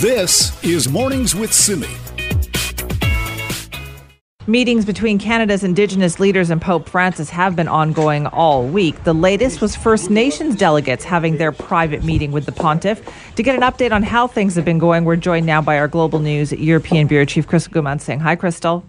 This is Mornings with Simi. Meetings between Canada's Indigenous leaders and Pope Francis have been ongoing all week. The latest was First Nations delegates having their private meeting with the pontiff. To get an update on how things have been going, we're joined now by our Global News European Bureau Chief, Crystal Goomansingh. Hi, Crystal.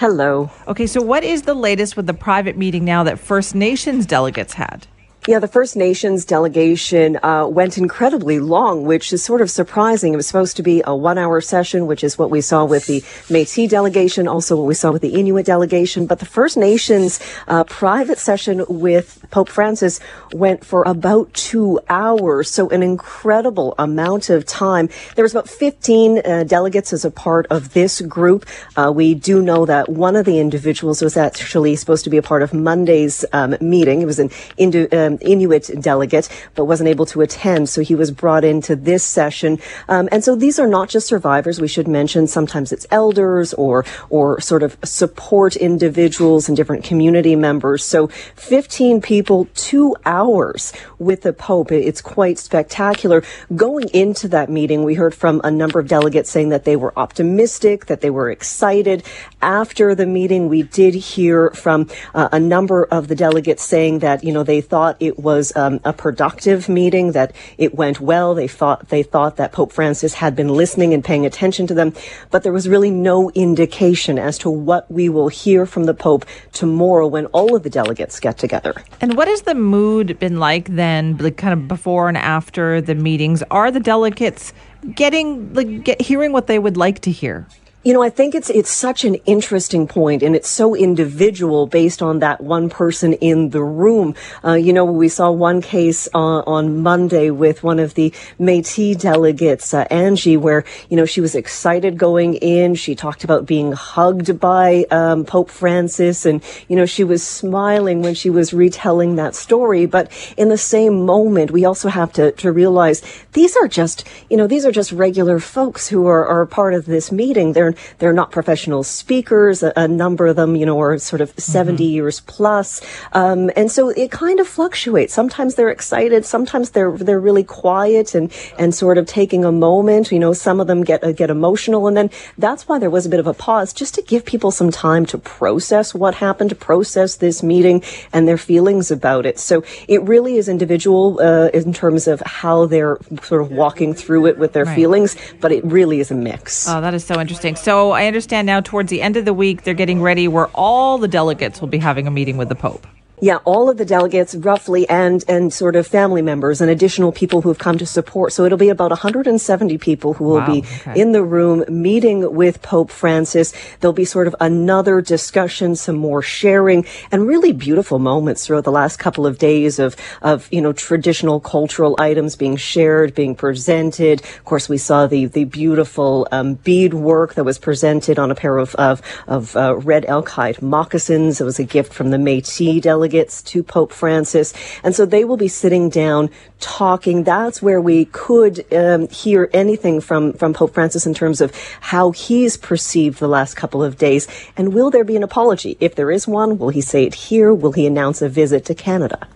Hello. Okay, so what is the latest with the private meeting now that First Nations delegates had? Yeah, the First Nations delegation uh, went incredibly long, which is sort of surprising. It was supposed to be a one hour session, which is what we saw with the Metis delegation, also what we saw with the Inuit delegation. But the First Nations uh, private session with Pope Francis went for about two hours. So an incredible amount of time. There was about 15 uh, delegates as a part of this group. Uh, we do know that one of the individuals was actually supposed to be a part of Monday's um, meeting. It was an Indo- um, Inuit delegate, but wasn't able to attend. So he was brought into this session. Um, and so these are not just survivors. We should mention sometimes it's elders or, or sort of support individuals and different community members. So 15 people, two hours with the Pope. It's quite spectacular. Going into that meeting, we heard from a number of delegates saying that they were optimistic, that they were excited. After the meeting, we did hear from uh, a number of the delegates saying that, you know, they thought it was um, a productive meeting, that it went well. They thought they thought that Pope Francis had been listening and paying attention to them, but there was really no indication as to what we will hear from the Pope tomorrow when all of the delegates get together. And what has the mood been like then, like kind of before and after the meetings? Are the delegates getting like get, hearing what they would like to hear? You know, I think it's it's such an interesting point, and it's so individual based on that one person in the room. Uh, you know, we saw one case uh, on Monday with one of the Métis delegates, uh, Angie, where you know she was excited going in. She talked about being hugged by um, Pope Francis, and you know she was smiling when she was retelling that story. But in the same moment, we also have to to realize these are just you know these are just regular folks who are, are part of this meeting. They're they're not professional speakers. A, a number of them, you know, are sort of mm-hmm. 70 years plus. Um, and so it kind of fluctuates. Sometimes they're excited. Sometimes they're, they're really quiet and, and sort of taking a moment. You know, some of them get, uh, get emotional. And then that's why there was a bit of a pause just to give people some time to process what happened, to process this meeting and their feelings about it. So it really is individual, uh, in terms of how they're sort of walking through it with their right. feelings, but it really is a mix. Oh, that is so interesting. So I understand now towards the end of the week, they're getting ready where all the delegates will be having a meeting with the Pope. Yeah, all of the delegates roughly and and sort of family members and additional people who have come to support. So it'll be about 170 people who will wow, be okay. in the room meeting with Pope Francis. There'll be sort of another discussion, some more sharing and really beautiful moments throughout the last couple of days of of, you know, traditional cultural items being shared, being presented. Of course, we saw the the beautiful um, bead work that was presented on a pair of of, of uh, red elk hide moccasins. It was a gift from the Métis delegate delegates to Pope Francis. And so they will be sitting down talking. That's where we could um, hear anything from, from Pope Francis in terms of how he's perceived the last couple of days. And will there be an apology? If there is one, will he say it here? Will he announce a visit to Canada?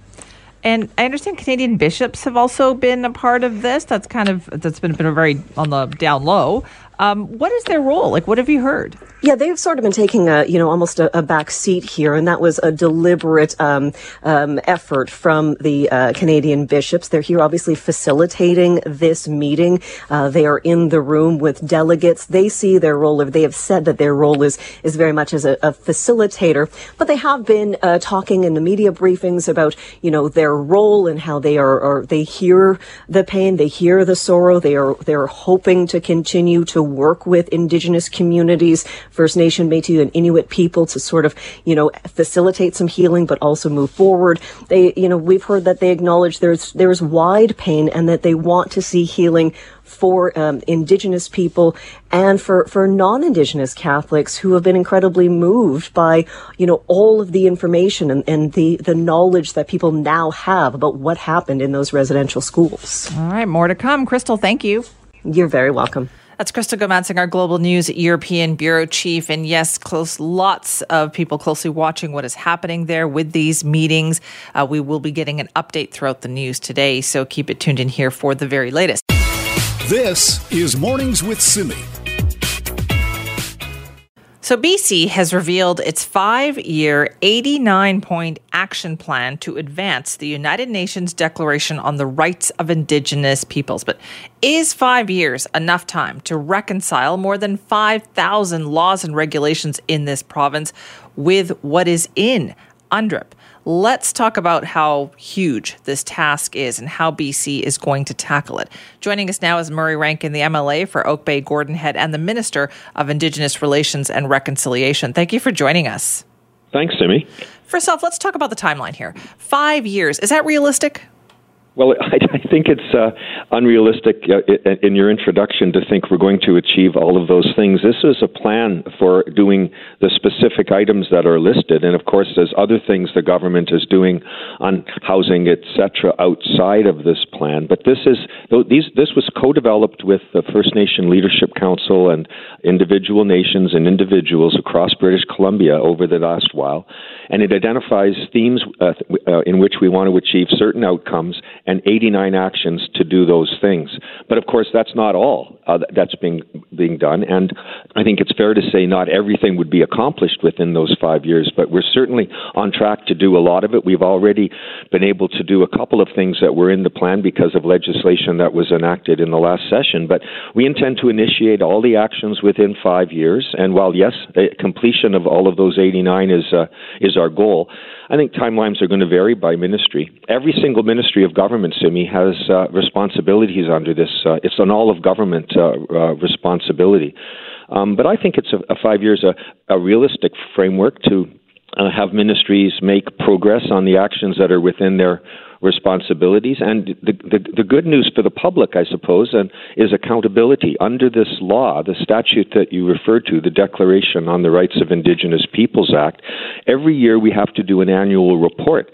And I understand Canadian bishops have also been a part of this. That's kind of that's been, been a very on the down low. Um, what is their role? Like, what have you heard? Yeah, they've sort of been taking a, you know, almost a, a back seat here, and that was a deliberate um, um, effort from the uh, Canadian bishops. They're here, obviously, facilitating this meeting. Uh, they are in the room with delegates. They see their role, they have said that their role is is very much as a, a facilitator, but they have been uh, talking in the media briefings about, you know, their role and how they are, are they hear the pain, they hear the sorrow, they are they're hoping to continue to work with indigenous communities, First Nation, Métis, and Inuit people to sort of, you know, facilitate some healing, but also move forward. They, you know, we've heard that they acknowledge there's, there's wide pain and that they want to see healing for um, Indigenous people and for, for non-Indigenous Catholics who have been incredibly moved by, you know, all of the information and, and the, the knowledge that people now have about what happened in those residential schools. All right, more to come. Crystal, thank you. You're very welcome. That's Crystal Goomansingh, our Global News European Bureau Chief. And yes, close, lots of people closely watching what is happening there with these meetings. Uh, we will be getting an update throughout the news today, so keep it tuned in here for the very latest. This is Mornings with Simi. So, BC has revealed its five year, 89 point action plan to advance the United Nations Declaration on the Rights of Indigenous Peoples. But is five years enough time to reconcile more than 5,000 laws and regulations in this province with what is in UNDRIP? Let's talk about how huge this task is and how BC is going to tackle it. Joining us now is Murray Rankin, the MLA for Oak Bay Gordon Head and the Minister of Indigenous Relations and Reconciliation. Thank you for joining us. Thanks, Simi. First off, let's talk about the timeline here. Five years. Is that realistic? Well, I, I think it's uh, unrealistic uh, in your introduction to think we're going to achieve all of those things. This is a plan for doing the specific items that are listed, and of course, there's other things the government is doing on housing, etc., outside of this plan. But this is these. This was co-developed with the First Nation Leadership Council and individual nations and individuals across British Columbia over the last while, and it identifies themes uh, uh, in which we want to achieve certain outcomes and 89 actions to do those things. But of course, that's not all uh, that's being being done, and I think it's fair to say not everything would be accomplished within those five years. But we're certainly on track to do a lot of it. We've already been able to do a couple of things that were in the plan because of legislation that was enacted in the last session. But we intend to initiate all the actions within five years. And while yes, completion of all of those 89 is uh, is our goal, I think timelines are going to vary by ministry. Every single ministry of government, Simi, has uh, responsibilities under this. Uh, it's an all of government uh, uh, responsibility. Um, but I think it's a, a five years a, a realistic framework to uh, have ministries make progress on the actions that are within their responsibilities. And the, the, the good news for the public, I suppose, and is accountability. Under this law, the statute that you referred to, the Declaration on the Rights of Indigenous Peoples Act, every year we have to do an annual report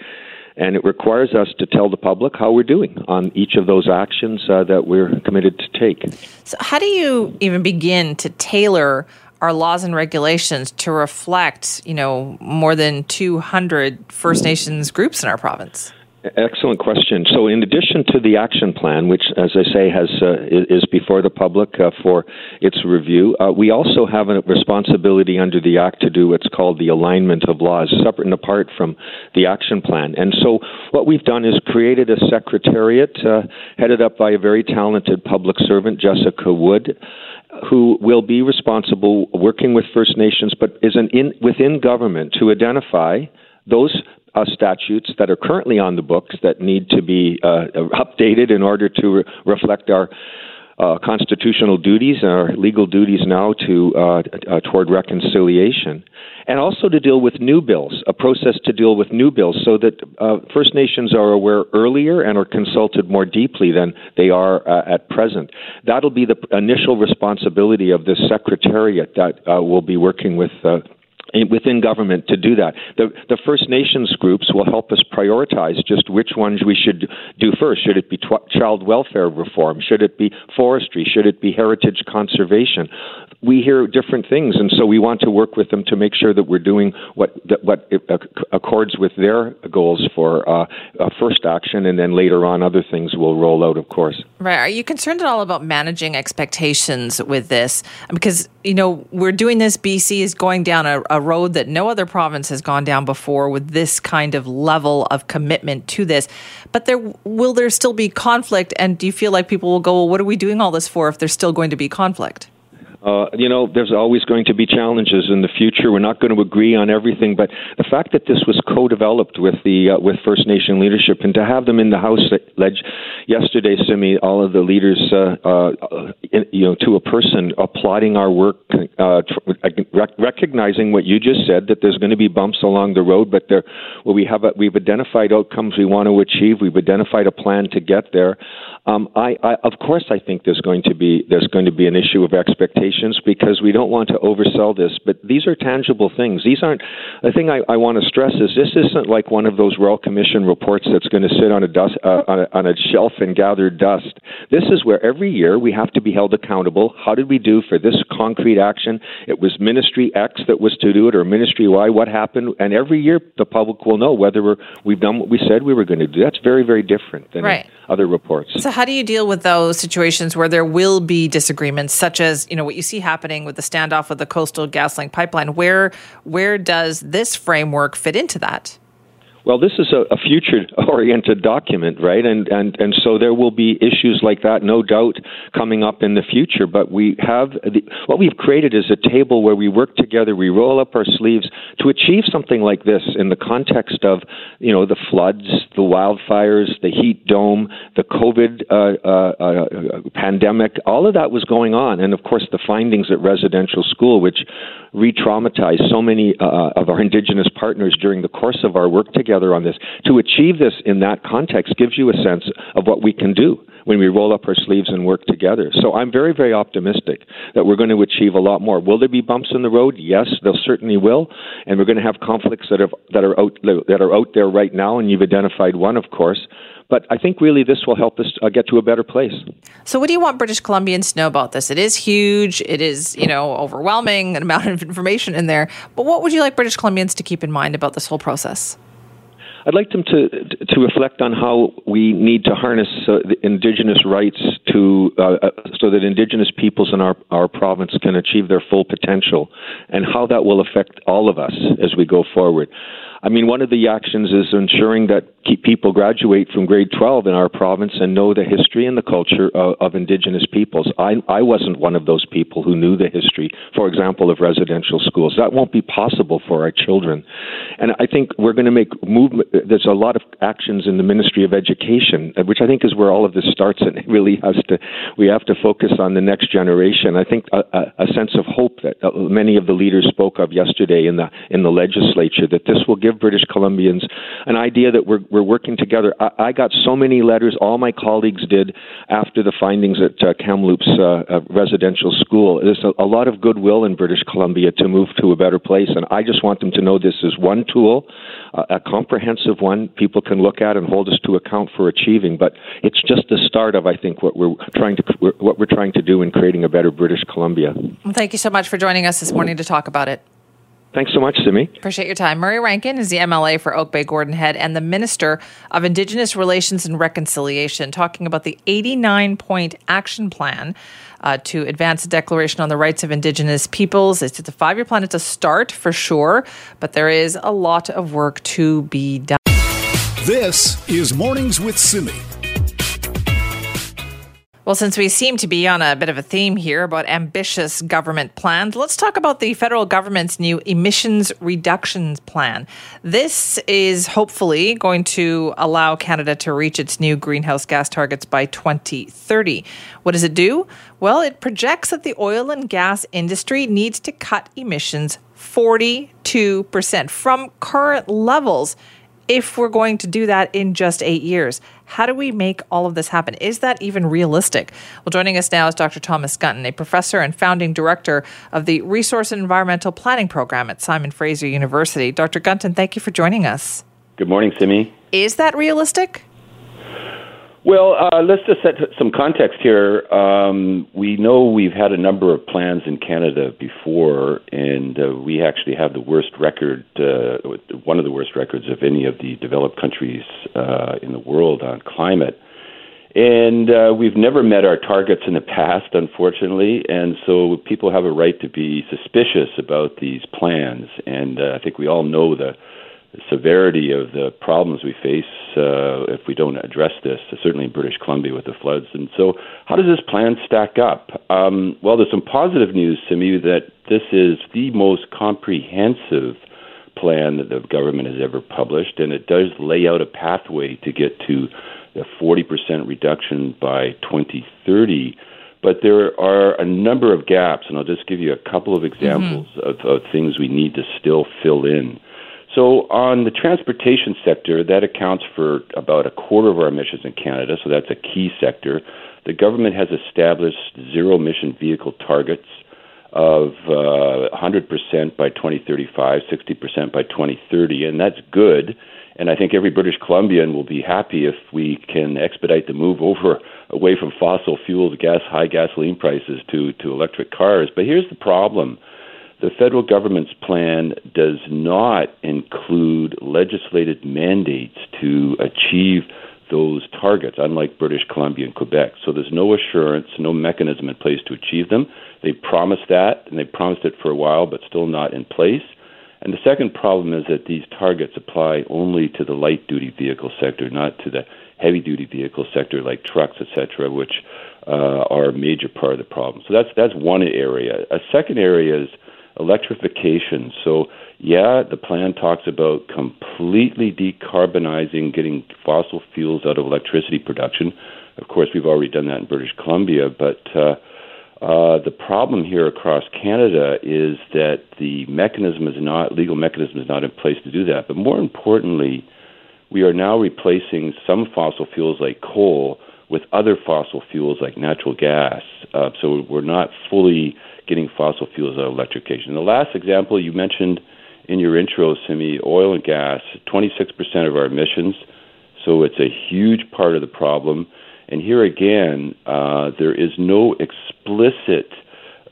and it requires us to tell the public how we're doing on each of those actions uh, that we're committed to take. So, how do you even begin to tailor our laws and regulations to reflect, you know, more than 200 First Nations groups in our province? Excellent question. So, in addition to the action plan, which, as I say, has uh, is before the public uh, for its review, uh, we also have a responsibility under the Act to do what's called the alignment of laws, separate and apart from the action plan. And so, what we've done is created a secretariat uh, headed up by a very talented public servant, Jessica Wood who will be responsible working with First Nations, but is an in, within government to identify those uh, statutes that are currently on the books that need to be uh, updated in order to re- reflect our uh, constitutional duties and our legal duties now to uh, uh, toward reconciliation, and also to deal with new bills, a process to deal with new bills, so that uh, First Nations are aware earlier and are consulted more deeply than they are uh, at present. That'll be the initial responsibility of this secretariat that uh, will be working with within government to do that. The, the First Nations groups will help us prioritize just which ones we should do first. Should it be tw- child welfare reform? Should it be forestry? Should it be heritage conservation? we hear different things, and so we want to work with them to make sure that we're doing what what accords with their goals for uh, first action, and then later on other things will roll out, of course. Right? Are you concerned at all about managing expectations with this? Because you know we're doing this. BC is going down a, a road that no other province has gone down before with this kind of level of commitment to this. But there will there still be conflict, and do you feel like people will go, "Well, what are we doing all this for?" If there's still going to be conflict? Uh, you know, there's always going to be challenges in the future. We're not going to agree on everything, but the fact that this was co-developed with the uh, with First Nation leadership and to have them in the House leg- yesterday, Simi, all of the leaders, uh, uh, you know, to a person applauding our work, uh, rec- recognizing what you just said that there's going to be bumps along the road, but there, well, we have a, we've identified outcomes we want to achieve. We've identified a plan to get there. Um, I, I, of course, I think there's going to be there's going to be an issue of expectation patience because we don't want to oversell this, but these are tangible things. These aren't. The thing I, I want to stress is this isn't like one of those Royal Commission reports that's going to sit on a dust uh, on, a, on a shelf and gather dust. This is where every year we have to be held accountable. How did we do for this concrete action? It was Ministry X that was to do it, or Ministry Y. What happened? And every year the public will know whether we're, we've done what we said we were going to do. That's very, very different than right. Other reports. So, how do you deal with those situations where there will be disagreements, such as you know what you see happening with the standoff with the Coastal GasLink pipeline? Where where does this framework fit into that? Well, this is a, a future-oriented document, right? And and and so there will be issues like that, no doubt, coming up in the future. But we have the, what we've created is a table where we work together, we roll up our sleeves to achieve something like this in the context of, you know, the floods, the wildfires, the heat dome, the COVID uh, uh, uh, pandemic. All of that was going on, and of course the findings at residential school, which re-traumatized so many uh, of our Indigenous partners during the course of our work together on this. To achieve this in that context gives you a sense of what we can do when we roll up our sleeves and work together. So I'm very, very optimistic that we're going to achieve a lot more. Will there be bumps in the road? Yes, there certainly will, and we're going to have conflicts that are that are out that are out there right now. And you've identified one, of course. But I think really this will help us uh, get to a better place. So, what do you want British Columbians to know about this? It is huge. It is, you know, overwhelming an amount of information in there. But what would you like British Columbians to keep in mind about this whole process? I'd like them to to reflect on how we need to harness uh, the indigenous rights to uh, uh, so that indigenous peoples in our our province can achieve their full potential, and how that will affect all of us as we go forward. I mean, one of the actions is ensuring that people graduate from grade 12 in our province and know the history and the culture of, of Indigenous peoples. I, I wasn't one of those people who knew the history, for example, of residential schools. That won't be possible for our children. And I think we're going to make movement. There's a lot of actions in the Ministry of Education, which I think is where all of this starts, and it really has to. We have to focus on the next generation. I think a, a, a sense of hope that uh, many of the leaders spoke of yesterday in the in the legislature that this will give British Columbians an idea that we're we're working together. I, I got so many letters. All my colleagues did after the findings at uh, Kamloops uh, uh, residential school. There's a, a lot of goodwill in British Columbia to move to a better place, and I just want them to know this is one tool, uh, a comprehensive one people can look at and hold us to account for achieving. But it's just the start of, I think, what we're trying to what we're trying to do in creating a better British Columbia. Well, thank you so much for joining us this morning to talk about it. Thanks so much, Simi. Appreciate your time. Murray Rankin is the MLA for Oak Bay Gordon Head and the Minister of Indigenous Relations and Reconciliation, talking about the 89 point action plan uh, to advance a Declaration on the Rights of Indigenous Peoples. It's, it's a five year plan. It's a start for sure, but there is a lot of work to be done. This is Mornings with Simi. Well, since we seem to be on a bit of a theme here about ambitious government plans, let's talk about the federal government's new emissions reductions plan. This is hopefully going to allow Canada to reach its new greenhouse gas targets by 2030. What does it do? Well, it projects that the oil and gas industry needs to cut emissions 42% from current levels if we're going to do that in just eight years. How do we make all of this happen? Is that even realistic? Well, joining us now is Dr. Thomas Gunton, a professor and founding director of the Resource and Environmental Planning Program at Simon Fraser University. Dr. Gunton, thank you for joining us. Good morning, Simi. Is that realistic? Well, uh, let's just set some context here. Um, we know we've had a number of plans in Canada before, and uh, we actually have the worst record, uh, one of the worst records of any of the developed countries uh, in the world on climate. And uh, we've never met our targets in the past, unfortunately, and so people have a right to be suspicious about these plans. And uh, I think we all know the the severity of the problems we face uh, if we don't address this, certainly in British Columbia with the floods. And so, how does this plan stack up? Um, well, there's some positive news to me that this is the most comprehensive plan that the government has ever published, and it does lay out a pathway to get to the 40% reduction by 2030. But there are a number of gaps, and I'll just give you a couple of examples mm-hmm. of, of things we need to still fill in. So, on the transportation sector, that accounts for about a quarter of our emissions in Canada, so that's a key sector. The government has established zero emission vehicle targets of uh, 100% by 2035, 60% by 2030, and that's good. And I think every British Columbian will be happy if we can expedite the move over away from fossil fuels, gas, high gasoline prices to to electric cars. But here's the problem: the federal government's plan does not include legislated mandates to achieve those targets, unlike British Columbia and Quebec. So there's no assurance, no mechanism in place to achieve them. They promised that, and they promised it for a while, but still not in place. And the second problem is that these targets apply only to the light duty vehicle sector, not to the heavy duty vehicle sector like trucks, etc., which uh, are a major part of the problem. So that's that's one area. A second area is electrification. So yeah, the plan talks about completely decarbonizing, getting fossil fuels out of electricity production. Of course, we've already done that in British Columbia, but uh, uh, the problem here across Canada is that the mechanism is not legal mechanism is not in place to do that. But more importantly, we are now replacing some fossil fuels like coal with other fossil fuels like natural gas. Uh, so we're not fully getting fossil fuels out of electrification. The last example you mentioned in your intro, Simi, oil and gas, 26% of our emissions. So it's a huge part of the problem. And here again, uh, there is no explicit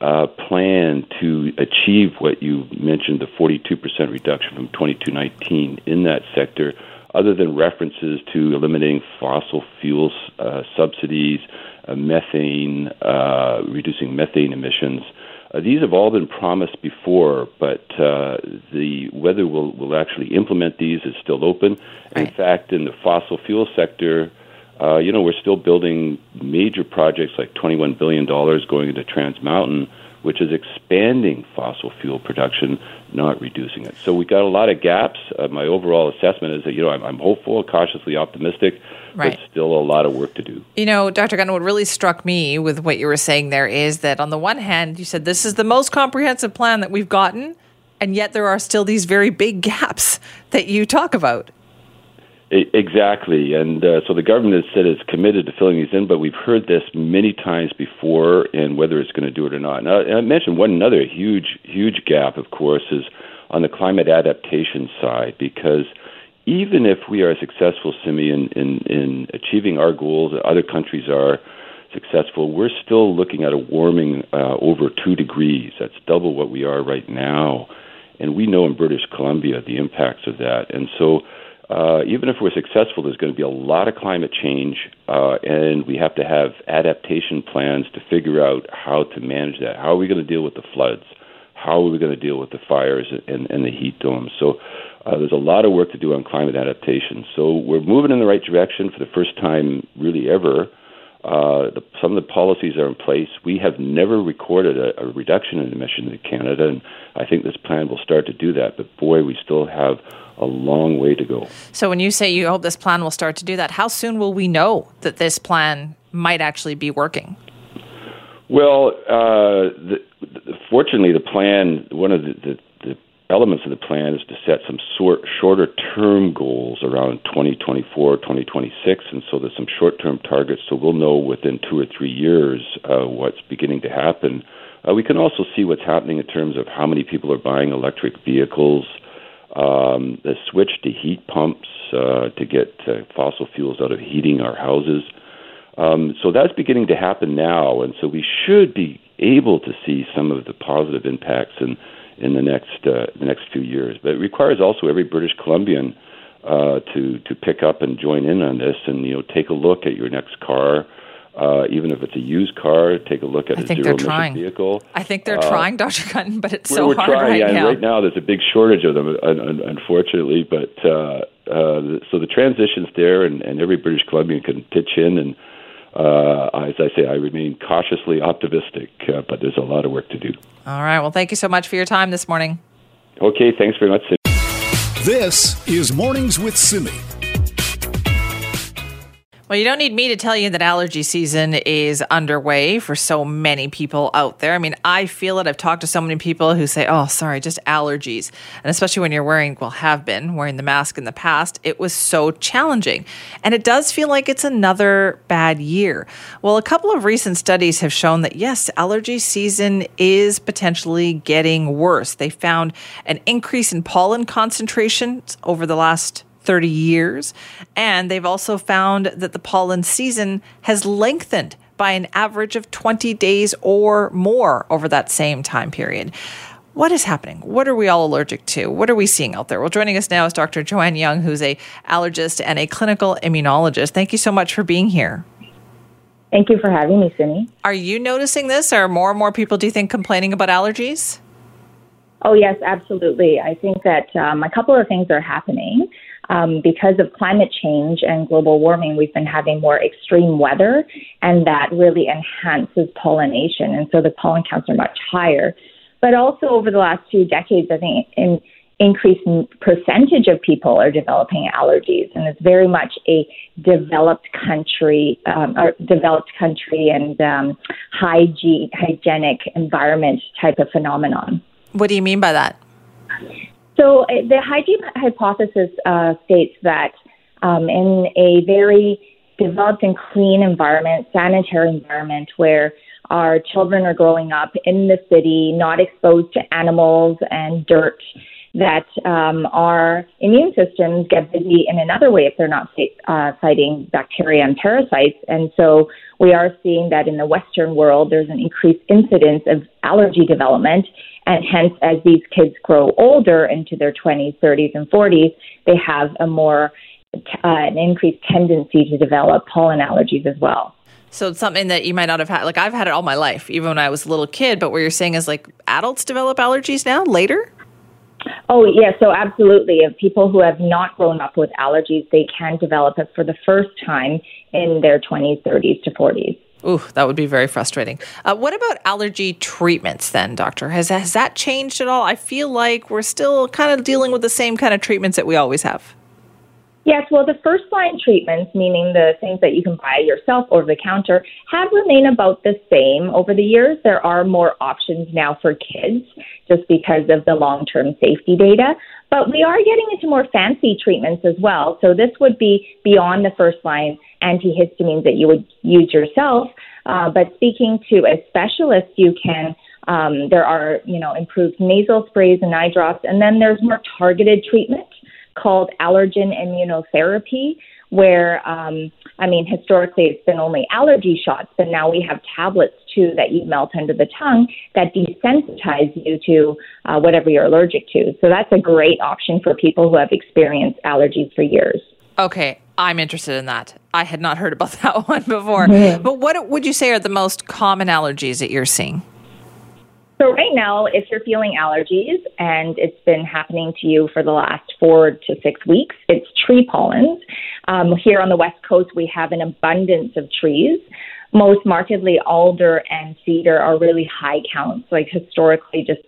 uh, plan to achieve what you mentioned the 42% reduction from 2019 in that sector, other than references to eliminating fossil fuels uh, subsidies, uh, methane, uh, reducing methane emissions. Uh, these have all been promised before, but uh, the whether we'll, we'll actually implement these is still open. Right. In fact, in the fossil fuel sector, uh, you know, we're still building major projects like $21 billion going into Trans Mountain, which is expanding fossil fuel production, not reducing it. So we've got a lot of gaps. Uh, my overall assessment is that, you know, I'm, I'm hopeful, cautiously optimistic, right. but still a lot of work to do. You know, Dr. Gunn, what really struck me with what you were saying there is that on the one hand, you said this is the most comprehensive plan that we've gotten, and yet there are still these very big gaps that you talk about. Exactly, and uh, so the government has said it's committed to filling these in, but we've heard this many times before, and whether it's going to do it or not. Now, I mentioned one another huge, huge gap, of course, is on the climate adaptation side, because even if we are successful, Simi, in, in, in achieving our goals, other countries are successful, we're still looking at a warming uh, over two degrees. That's double what we are right now, and we know in British Columbia the impacts of that, and so uh, even if we're successful, there's going to be a lot of climate change, uh, and we have to have adaptation plans to figure out how to manage that. How are we going to deal with the floods? How are we going to deal with the fires and, and the heat domes? So uh, there's a lot of work to do on climate adaptation. So we're moving in the right direction for the first time, really ever. Uh, the, some of the policies are in place. We have never recorded a, a reduction in emissions in Canada, and I think this plan will start to do that. But boy, we still have a long way to go. So, when you say you hope this plan will start to do that, how soon will we know that this plan might actually be working? Well, uh, the, the, fortunately, the plan, one of the, elements of the plan is to set some sort, shorter term goals around 2024, 2026. And so there's some short term targets, so we'll know within two or three years uh, what's beginning to happen. Uh, we can also see what's happening in terms of how many people are buying electric vehicles um, the switch to heat pumps uh, to get uh, fossil fuels out of heating our houses. Um, so that's beginning to happen now, and so we should be able to see some of the positive impacts in in the next uh, the next few years. But it requires also every British Columbian uh, to to pick up and join in on this, and you know take a look at your next car uh, even if it's a used car, take a look at I a zero emission vehicle. I think they're uh, trying, Dr. Gunn, but it's so we're hard trying, right yeah, now. right now there's a big shortage of them, unfortunately. But uh, uh, so the transition's there, and, and every British Columbian can pitch in. And uh, as I say, I remain cautiously optimistic, uh, but there's a lot of work to do. All right. Well, thank you so much for your time this morning. Okay. Thanks very much. This is Mornings with Simi. Well, you don't need me to tell you that allergy season is underway for so many people out there. I mean, I feel it. I've talked to so many people who say, oh, sorry, just allergies. And especially when you're wearing, well, have been wearing the mask in the past, it was so challenging. And it does feel like it's another bad year. Well, a couple of recent studies have shown that, yes, allergy season is potentially getting worse. They found an increase in pollen concentrations over the last 30 years. And they've also found that the pollen season has lengthened by an average of 20 days or more over that same time period. What is happening? What are we all allergic to? What are we seeing out there? Well, joining us now is Dr. Joanne Yeung, who's a allergist and a clinical immunologist. Thank you so much for being here. Thank you for having me, Cindy. Are you noticing this? Are more and more people, do you think, complaining about allergies? Oh, yes, absolutely. I think that um, a couple of things are happening um, because of climate change and global warming, we've been having more extreme weather, and that really enhances pollination. And so the pollen counts are much higher. But also over the last few decades, I think an increasing percentage of people are developing allergies, and it's very much a developed country, um, or developed country and um, hygiene, hygienic environment type of phenomenon. What do you mean by that? So uh, the hygiene hypothesis uh, states that um, in a very developed and clean environment, sanitary environment where our children are growing up in the city, not exposed to animals and dirt, that um, our immune systems get busy in another way if they're not uh, fighting bacteria and parasites. And so we are seeing that in the Western world, there's an increased incidence of allergy development. And hence, as these kids grow older into their 20s, 30s, and 40s, they have a more uh, an increased tendency to develop pollen allergies as well. So it's something that you might not have had. Like I've had it all my life, even when I was a little kid. But what you're saying is like adults develop allergies now later. Oh, yeah, so absolutely. Of people who have not grown up with allergies, they can develop it for the first time in their 20s, 30s to 40s. Ooh, that would be very frustrating. Uh, what about allergy treatments then, doctor? Has, has that changed at all? I feel like we're still kind of dealing with the same kind of treatments that we always have. Yes, well, the first line treatments, meaning the things that you can buy yourself over the counter, have remained about the same over the years. There are more options now for kids just because of the long term safety data. But we are getting into more fancy treatments as well. So this would be beyond the first line antihistamines that you would use yourself. Uh, but speaking to a specialist, you can. Um, there are, you know, improved nasal sprays and eye drops, and then there's more targeted treatment called allergen immunotherapy, where, um, I mean, historically it's been only allergy shots, but now we have tablets too that you melt under the tongue that desensitize you to uh, whatever you're allergic to. So that's a great option for people who have experienced allergies for years. Okay, I'm interested in that. I had not heard about that one before. Mm-hmm. But what would you say are the most common allergies that you're seeing? So, right now, if you're feeling allergies and it's been happening to you for the last four to six weeks, it's tree pollens. Um, here on the West Coast, we have an abundance of trees. Most markedly, alder and cedar are really high counts. Like historically, just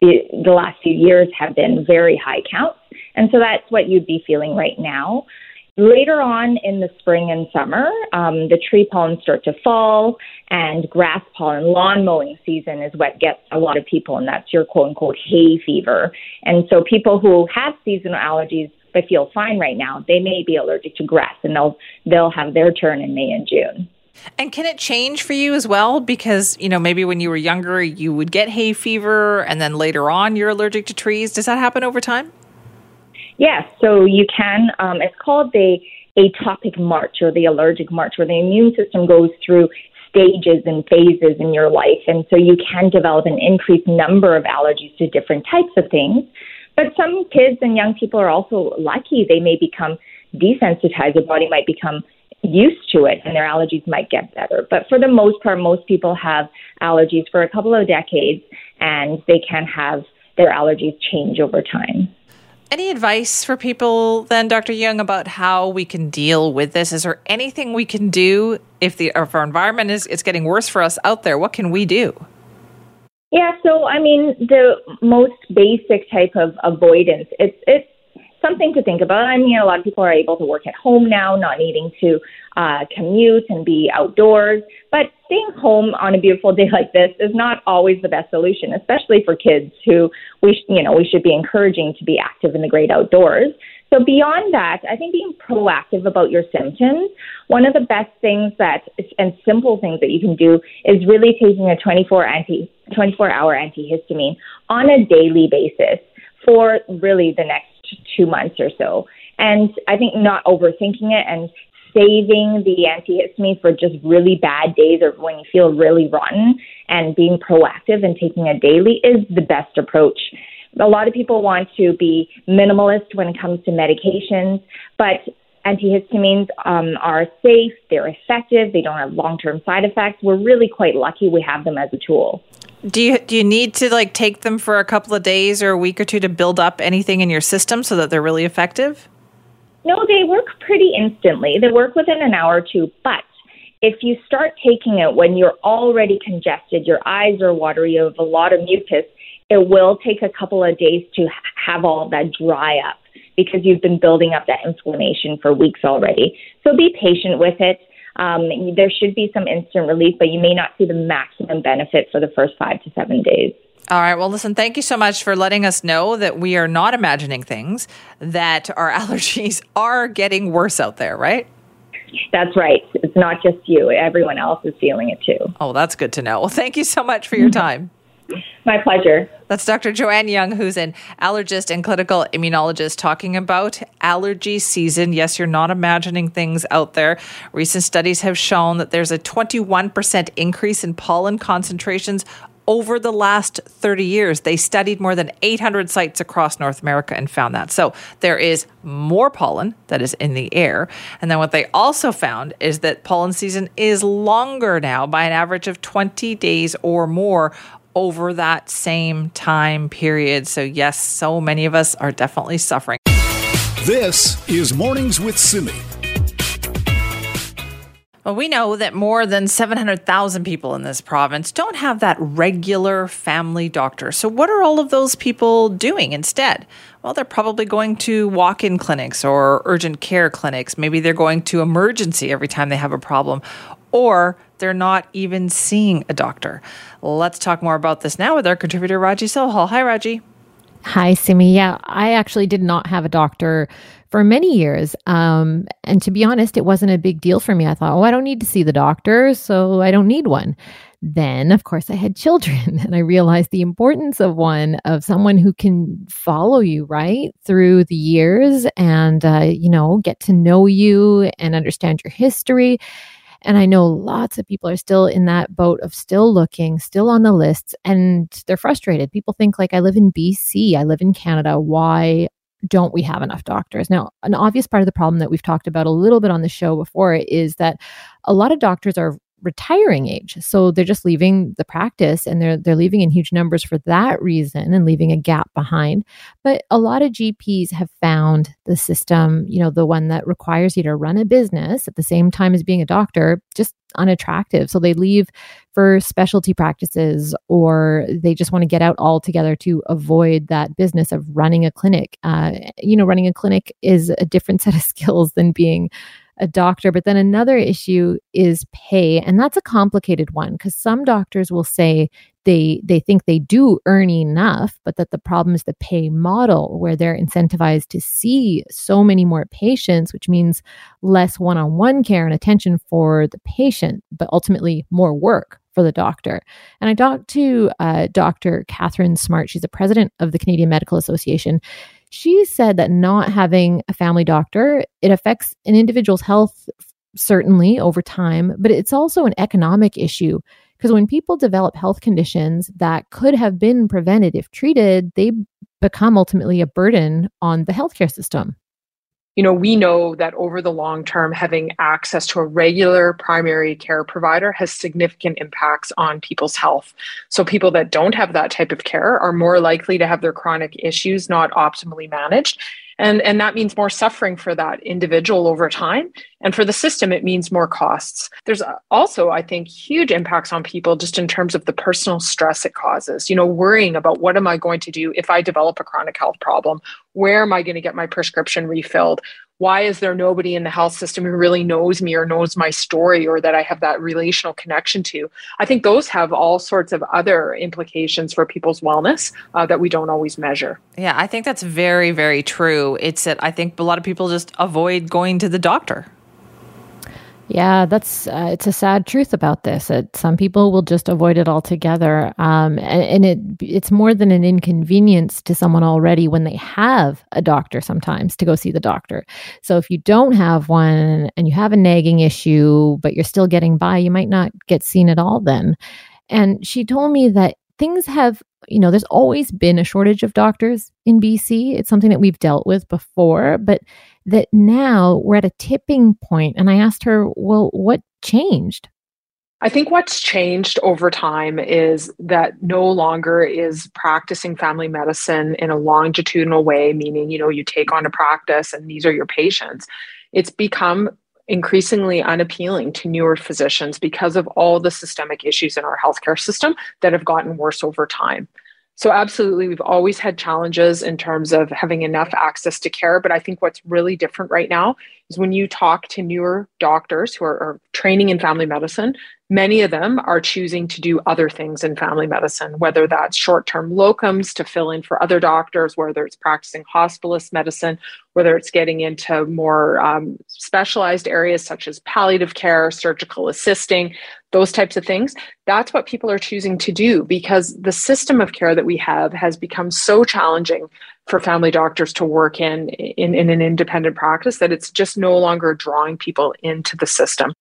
the, the last few years have been very high counts. And so that's what you'd be feeling right now. Later on in the spring and summer, um, the tree pollen start to fall, and grass pollen, lawn mowing season is what gets a lot of people, and that's your quote unquote hay fever. And so people who have seasonal allergies but feel fine right now, they may be allergic to grass, and they'll they'll have their turn in May and June. And can it change for you as well? Because, you know, maybe when you were younger, you would get hay fever, and then later on, you're allergic to trees. Does that happen over time? Yes, so you can. Um, it's called the atopic march or the allergic march, where the immune system goes through stages and phases in your life. And so you can develop an increased number of allergies to different types of things. But some kids and young people are also lucky. They may become desensitized. Their body might become used to it and their allergies might get better. But for the most part, most people have allergies for a couple of decades and they can have their allergies change over time. Any advice for people then, Dr. Yeung, about how we can deal with this? Is there anything we can do if the if our environment is it's getting worse for us out there? What can we do? Yeah, so I mean, the most basic type of avoidance it's it's something to think about. I mean, a lot of people are able to work at home now, not needing to uh, commute and be outdoors. But staying home on a beautiful day like this is not always the best solution, especially for kids who we, sh- you know, we should be encouraging to be active in the great outdoors. So beyond that, I think being proactive about your symptoms, one of the best things that and simple things that you can do is really taking a 24 anti 24 hour antihistamine on a daily basis for really the next two months or so. And I think not overthinking it and saving the antihistamine for just really bad days or when you feel really rotten and being proactive and taking a daily is the best approach. A lot of people want to be minimalist when it comes to medications, but antihistamines um, are safe, they're effective, they don't have long term side effects. We're really quite lucky we have them as a tool. Do you do you need to like take them for a couple of days or a week or two to build up anything in your system so that they're really effective? No, they work pretty instantly. They work within an hour or two, but if you start taking it when you're already congested, your eyes are watery, you have a lot of mucus, it will take a couple of days to have all that dry up because you've been building up that inflammation for weeks already. So be patient with it. Um, there should be some instant relief, but you may not see the maximum benefit for the first five to seven days. All right. Well, listen, thank you so much for letting us know that we are not imagining things, that our allergies are getting worse out there, right? That's right. It's not just you, everyone else is feeling it too. Oh, that's good to know. Well, thank you so much for your time. My pleasure. That's Dr. Joanne Yeung, who's an allergist and clinical immunologist, talking about allergy season. Yes, you're not imagining things out there. Recent studies have shown that there's a 21% increase in pollen concentrations over the last 30 years. They studied more than 800 sites across North America and found that. So there is more pollen that is in the air. And then what they also found is that pollen season is longer now by an average of 20 days or more over that same time period. So, yes, so many of us are definitely suffering. This is Mornings with Simi. Well, we know that more than 700,000 people in this province don't have that regular family doctor. So, what are all of those people doing instead? Well, they're probably going to walk in clinics or urgent care clinics. Maybe they're going to emergency every time they have a problem, or they're not even seeing a doctor. Let's talk more about this now with our contributor, Raji Sohal. Hi, Raji. Hi, Simi. Yeah, I actually did not have a doctor for many years. Um, and to be honest, it wasn't a big deal for me. I thought, oh, I don't need to see the doctor, so I don't need one. Then, of course, I had children, and I realized the importance of one, of someone who can follow you right through the years and, uh, you know, get to know you and understand your history. And I know lots of people are still in that boat of still looking, still on the lists, and they're frustrated. People think, like, I live in BC, I live in Canada. Why don't we have enough doctors? Now, an obvious part of the problem that we've talked about a little bit on the show before is that a lot of doctors are retiring age. So they're just leaving the practice and they're they're leaving in huge numbers for that reason and leaving a gap behind. But a lot of GPs have found the system, you know, the one that requires you to run a business at the same time as being a doctor just unattractive. So they leave for specialty practices or they just want to get out altogether to avoid that business of running a clinic. Uh, you know, running a clinic is a different set of skills than being a doctor. But then another issue is pay, and that's a complicated one because some doctors will say they they think they do earn enough, but that the problem is the pay model where they're incentivized to see so many more patients, which means less one-on-one care and attention for the patient, but ultimately more work for the doctor. And I talked to uh, Dr. Katharine Smart. She's the president of the Canadian Medical Association. She said that not having a family doctor, it affects an individual's health certainly over time, but it's also an economic issue because when people develop health conditions that could have been prevented if treated, they become ultimately a burden on the healthcare system you know, we know that over the long term, having access to a regular primary care provider has significant impacts on people's health. So, people that don't have that type of care are more likely to have their chronic issues not optimally managed. And, and that means more suffering for that individual over time. And for the system, it means more costs. There's also, I think, huge impacts on people just in terms of the personal stress it causes. You know, worrying about what am I going to do if I develop a chronic health problem? Where am I going to get my prescription refilled? Why is there nobody in the health system who really knows me or knows my story or that I have that relational connection to? I think those have all sorts of other implications for people's wellness uh, that we don't always measure. Yeah, I think that's very, very true. It's that I think a lot of people just avoid going to the doctor. Yeah, that's uh, it's a sad truth about this. That some people will just avoid it altogether, um, and, and it it's more than an inconvenience to someone already when they have a doctor. Sometimes to go see the doctor. So if you don't have one and you have a nagging issue, but you're still getting by, you might not get seen at all. Then, and she told me that things have you know there's always been a shortage of doctors in BC. It's something that we've dealt with before, but that now we're at a tipping point. And I asked her, well, what changed? I think what's changed over time is that no longer is practicing family medicine in a longitudinal way, meaning, you know, you take on a practice and these are your patients. It's become increasingly unappealing to newer physicians because of all the systemic issues in our healthcare system that have gotten worse over time. So, absolutely, we've always had challenges in terms of having enough access to care. But I think what's really different right now is when you talk to newer doctors who are, are training in family medicine, Many of them are choosing to do other things in family medicine, whether that's short term locums to fill in for other doctors, whether it's practicing hospitalist medicine, whether it's getting into more um, specialized areas such as palliative care, surgical assisting, those types of things. That's what people are choosing to do because the system of care that we have has become so challenging for family doctors to work in, in, in an independent practice that it's just no longer drawing people into the system.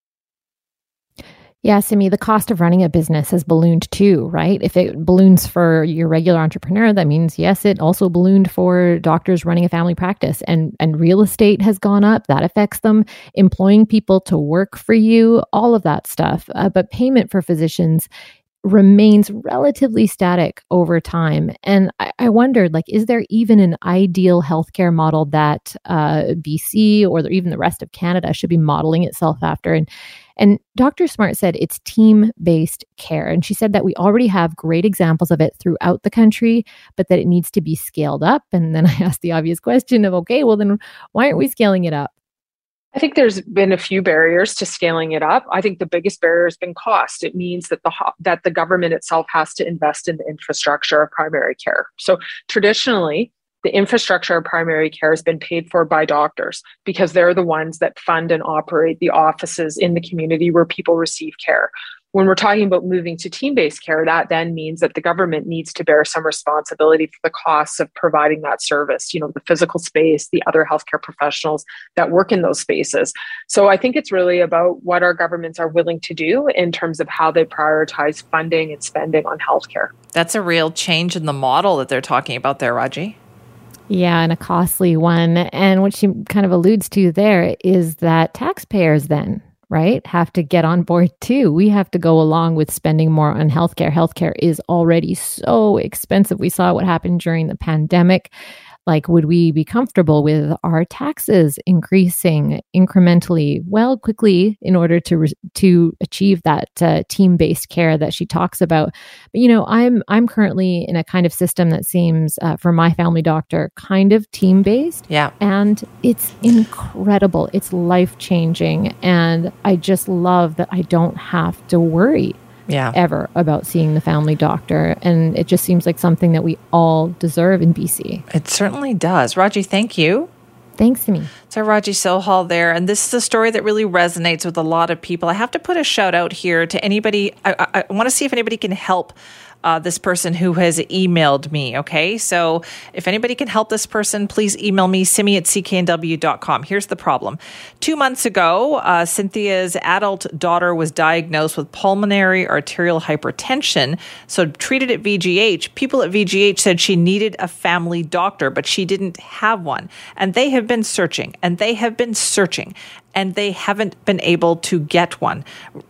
Yeah, Simi, the cost of running a business has ballooned too, right? If it balloons for your regular entrepreneur, that means yes, it also ballooned for doctors running a family practice and and real estate has gone up. That affects them employing people to work for you, all of that stuff. Uh, but payment for physicians remains relatively static over time. And I, I, wondered, like, is there even an ideal healthcare model that uh, BC or even the rest of Canada should be modeling itself after? And and Dr. Smart said it's team based care. And she said that we already have great examples of it throughout the country, but that it needs to be scaled up. And then I asked the obvious question of, okay, well, then why aren't we scaling it up? I think there's been a few barriers to scaling it up. I think the biggest barrier has been cost. It means that the that the government itself has to invest in the infrastructure of primary care. So traditionally, the infrastructure of primary care has been paid for by doctors because they're the ones that fund and operate the offices in the community where people receive care. When we're talking about moving to team based care, that then means that the government needs to bear some responsibility for the costs of providing that service, you know, the physical space, the other healthcare professionals that work in those spaces. So I think it's really about what our governments are willing to do in terms of how they prioritize funding and spending on healthcare. That's a real change in the model that they're talking about there, Raji. Yeah, and a costly one. And what she kind of alludes to there is that taxpayers then, right, have to get on board too. We have to go along with spending more on healthcare. Healthcare is already so expensive. We saw what happened during the pandemic. Like, would we be comfortable with our taxes increasing incrementally, well, quickly, in order to re- to achieve that uh, team based care that she talks about? But you know, I'm I'm currently in a kind of system that seems, uh, for my family doctor, kind of team based. Yeah, and it's incredible. It's life changing, and I just love that I don't have to worry yeah. ever about seeing the family doctor. And it just seems like something that we all deserve in BC. It certainly does. Raji, thank you. Thanks to me. So Raji Sohal there, and this is a story that really resonates with a lot of people. I have to put a shout out here to anybody. I, I, I want to see if anybody can help uh, this person who has emailed me. Okay. So if anybody can help this person, please email me, simi at cknw.com. Here's the problem. Two months ago, uh, Cynthia's adult daughter was diagnosed with pulmonary arterial hypertension. So treated at VGH. People at VGH said she needed a family doctor, but she didn't have one. And they have been searching and they have been searching and they haven't been able to get one,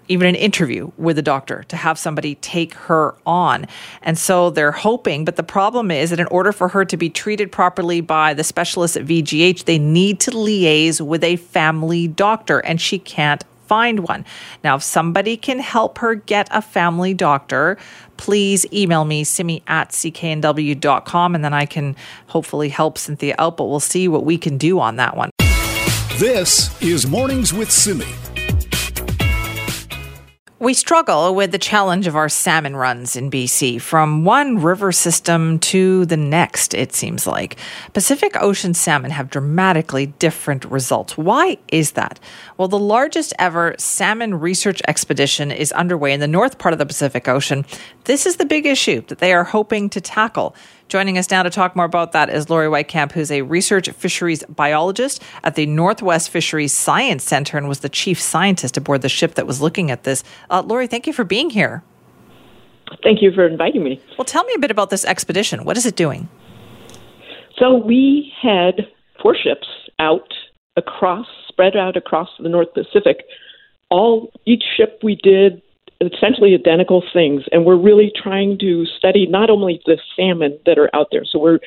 even an interview with a doctor to have somebody take her on. And so they're hoping, but the problem is that in order for her to be treated properly by the specialists at VGH, they need to liaise with a family doctor, and she can't find one. Now, if somebody can help her get a family doctor, please email me, simi at cknw.com, and then I can hopefully help Cynthia out, but we'll see what we can do on that one. This is Mornings with Simi. We struggle with the challenge of our salmon runs in BC from one river system to the next, it seems like. Pacific Ocean salmon have dramatically different results. Why is that? Well, the largest ever salmon research expedition is underway in the north part of the Pacific Ocean. This is the big issue that they are hoping to tackle. Joining us now to talk more about that is Lori Weitkamp, who's a research fisheries biologist at the Northwest Fisheries Science Center and was the chief scientist aboard the ship that was looking at this. Uh, Lori, thank you for being here. Thank you for inviting me. Well, tell me a bit about this expedition. What is it doing? So, we had four ships out across, spread out across the North Pacific. All each ship we did essentially identical things, and we're really trying to study not only the salmon that are out there. So we're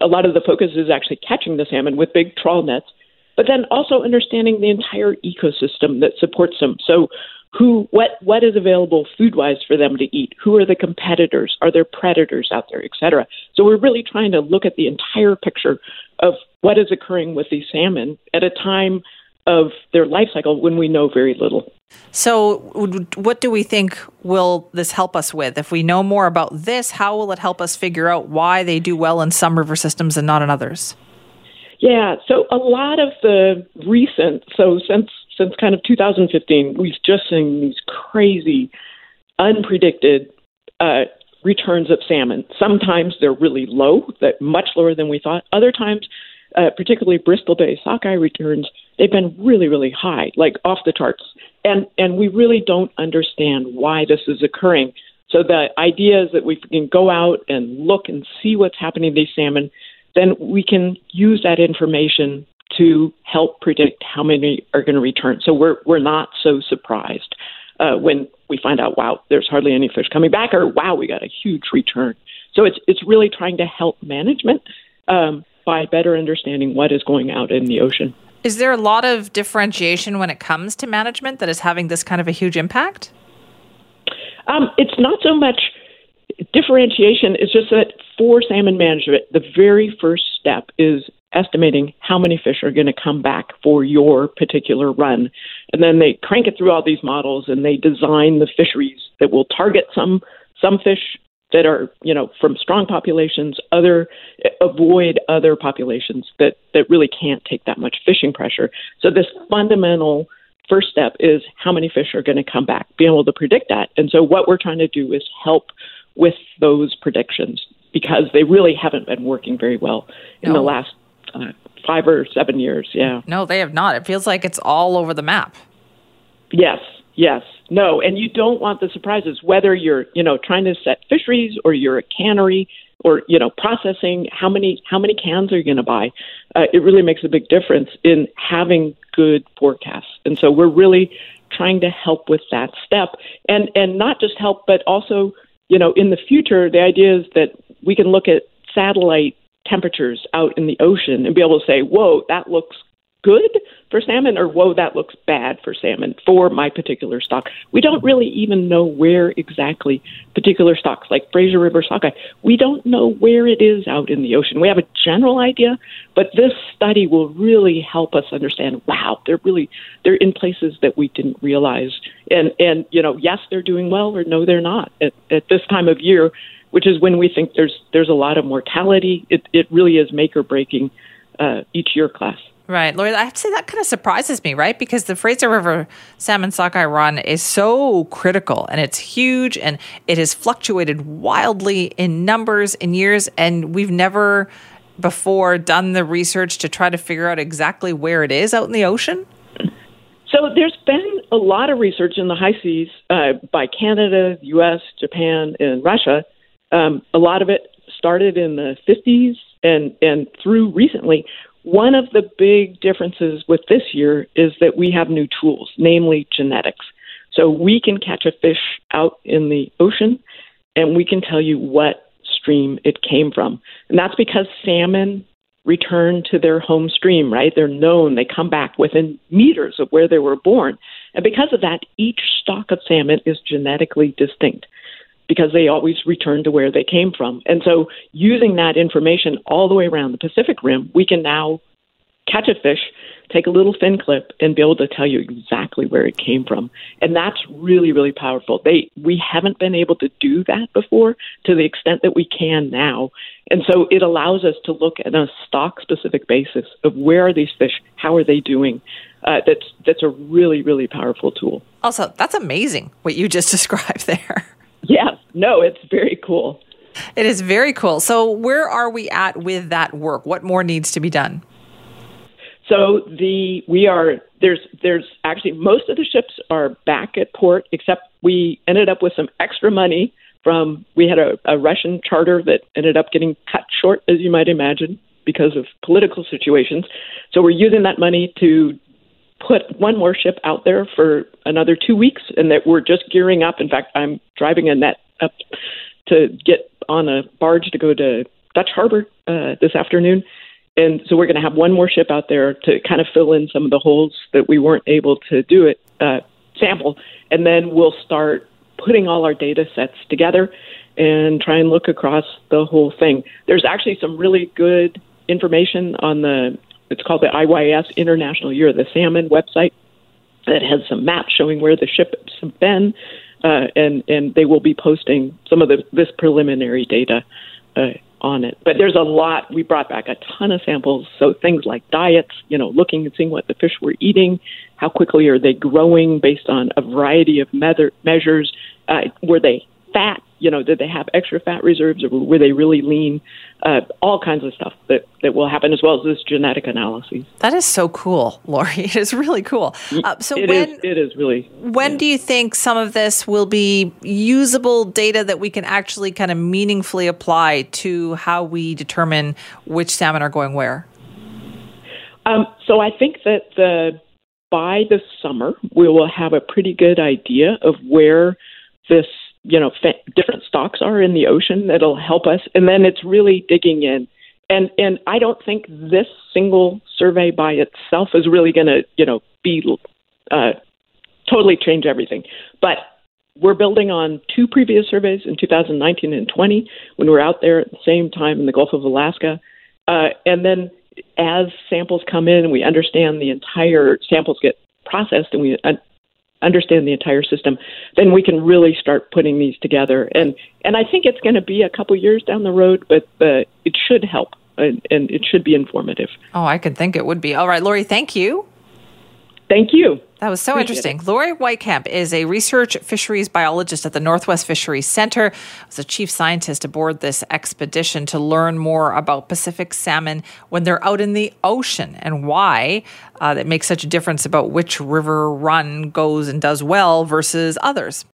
a lot of the focus is actually catching the salmon with big trawl nets, but then also understanding the entire ecosystem that supports them. So who what what is available food wise for them to eat who are the competitors are there predators out there et cetera so we're really trying to look at the entire picture of what is occurring with these salmon at a time of their life cycle when we know very little. So, what do we think will this help us with? If we know more about this, how will it help us figure out why they do well in some river systems and not in others? Yeah, so a lot of the recent, so since since kind of 2015, we've just seen these crazy, unpredicted uh, returns of salmon. Sometimes they're really low, that much lower than we thought. Other times uh, particularly Bristol Bay sockeye returns, they've been really, really high, like off the charts. And and we really don't understand why this is occurring. So the idea is that we can go out and look and see what's happening to these salmon, then we can use that information to help predict how many are going to return. So we're we're not so surprised uh, when we find out, wow, there's hardly any fish coming back, or wow, we got a huge return. So it's it's really trying to help management um, by better understanding what is going out in the ocean. Is there a lot of differentiation when it comes to management that is having this kind of a huge impact? Um, it's not so much differentiation, it's just that for salmon management, the very first step is estimating how many fish are going to come back for your particular run. And then they crank it through all these models and they design the fisheries that will target some some fish that are you know from strong populations other avoid other populations that that really can't take that much fishing pressure. So this fundamental first step is how many fish are going to come back being able to predict that. And so what we're trying to do is help with those predictions because they really haven't been working very well in no. the last uh, five or seven years yeah. No they have not. It feels like it's all over the map. Yes yes no, and you don't want the surprises, whether you're, you know, trying to set fisheries or you're a cannery or, you know, processing, how many how many cans are you going to buy? Uh, it really makes a big difference in having good forecasts. And so we're really trying to help with that step and and not just help but also, you know, in the future the idea is that we can look at satellite temperatures out in the ocean and be able to say, "Whoa, that looks good for salmon or whoa that looks bad for salmon for my particular stock. We don't really even know where exactly particular stocks like fraser river sockeye we don't know where it is out in the ocean. We have a general idea but this study will really help us understand wow they're really they're in places that we didn't realize. And and you know yes they're doing well or no they're not. At, at this time of year which is when we think there's there's a lot of mortality it it really is make or breaking uh, each year class Right, Lori, I have to say that kind of surprises me, right? Because the Fraser River Salmon Sockeye Run is so critical and it's huge and it has fluctuated wildly in numbers in years. And we've never before done the research to try to figure out exactly where it is out in the ocean. So there's been a lot of research in the high seas uh, by Canada, U.S., Japan, and Russia. Um, a lot of it started in the 50s and and through recently One of the big differences with this year is that we have new tools, namely genetics. So we can catch a fish out in the ocean and we can tell you what stream it came from. And that's because salmon return to their home stream, right? They're known, they come back within meters of where they were born. And because of that, each stock of salmon is genetically distinct because they always return to where they came from. And so, using that information all the way around the Pacific Rim, we can now catch a fish, take a little fin clip, and be able to tell you exactly where it came from. And that's really, really powerful. They we haven't been able to do that before to the extent that we can now. And so it allows us to look at a stock specific basis of where are these fish, how are they doing. Uh, that's that's a really, really powerful tool. Also, that's amazing what you just described there. Yes, no, it's very cool. It is very cool. So, where are we at with that work? What more needs to be done? So the we are there's there's actually most of the ships are back at port, except we ended up with some extra money from we had a, a Russian charter that ended up getting cut short, as you might imagine, because of political situations. So we're using that money to put one more ship out there for another two weeks, and that we're just gearing up. In fact, I'm driving a net up to get on a barge to go to Dutch Harbor uh, this afternoon and so we're going to have one more ship out there to kind of fill in some of the holes that we weren't able to do it uh, sample, and then we'll start putting all our data sets together and try and look across the whole thing. There's actually some really good information on the it's called the IYS International Year of the Salmon website that has some maps showing where the ships have been, uh, and and they will be posting some of the this preliminary data uh, on it. But there's a lot. We brought back a ton of samples. So things like diets, you know, looking and seeing what the fish were eating, how quickly are they growing based on a variety of measures. Uh, were they fat? You know, did they have extra fat reserves or were they really lean? Uh, all kinds of stuff that, that will happen as well as this genetic analysis. That is so cool, Lori. It is really cool. Uh, so it when is, it is really. When yeah. do you think some of this will be usable data that we can actually kind of meaningfully apply to how we determine which salmon are going where? Um, so I think that the by the summer we will have a pretty good idea of where this you know fa- different stocks are in the ocean that'll help us. And then it's really digging in. And and I don't think this single survey by itself is really going to you know be uh, totally change everything. But we're building on two previous surveys in 2019 and 20 when we were out there at the same time in the Gulf of Alaska. Uh, and then as samples come in we understand the entire samples get processed and we understand the entire system, then we can really start putting these together. And and I think it's going to be a couple years down the road, but uh, it should help and, and it should be informative. Oh, I could think it would be. All right, Lori, thank you. Thank you. That was so Appreciate interesting. It. Lori Weitkamp is a research fisheries biologist at the Northwest Fisheries Center. Was a chief scientist aboard this expedition to learn more about Pacific salmon when they're out in the ocean and why uh, that makes such a difference about which river run goes and does well versus others.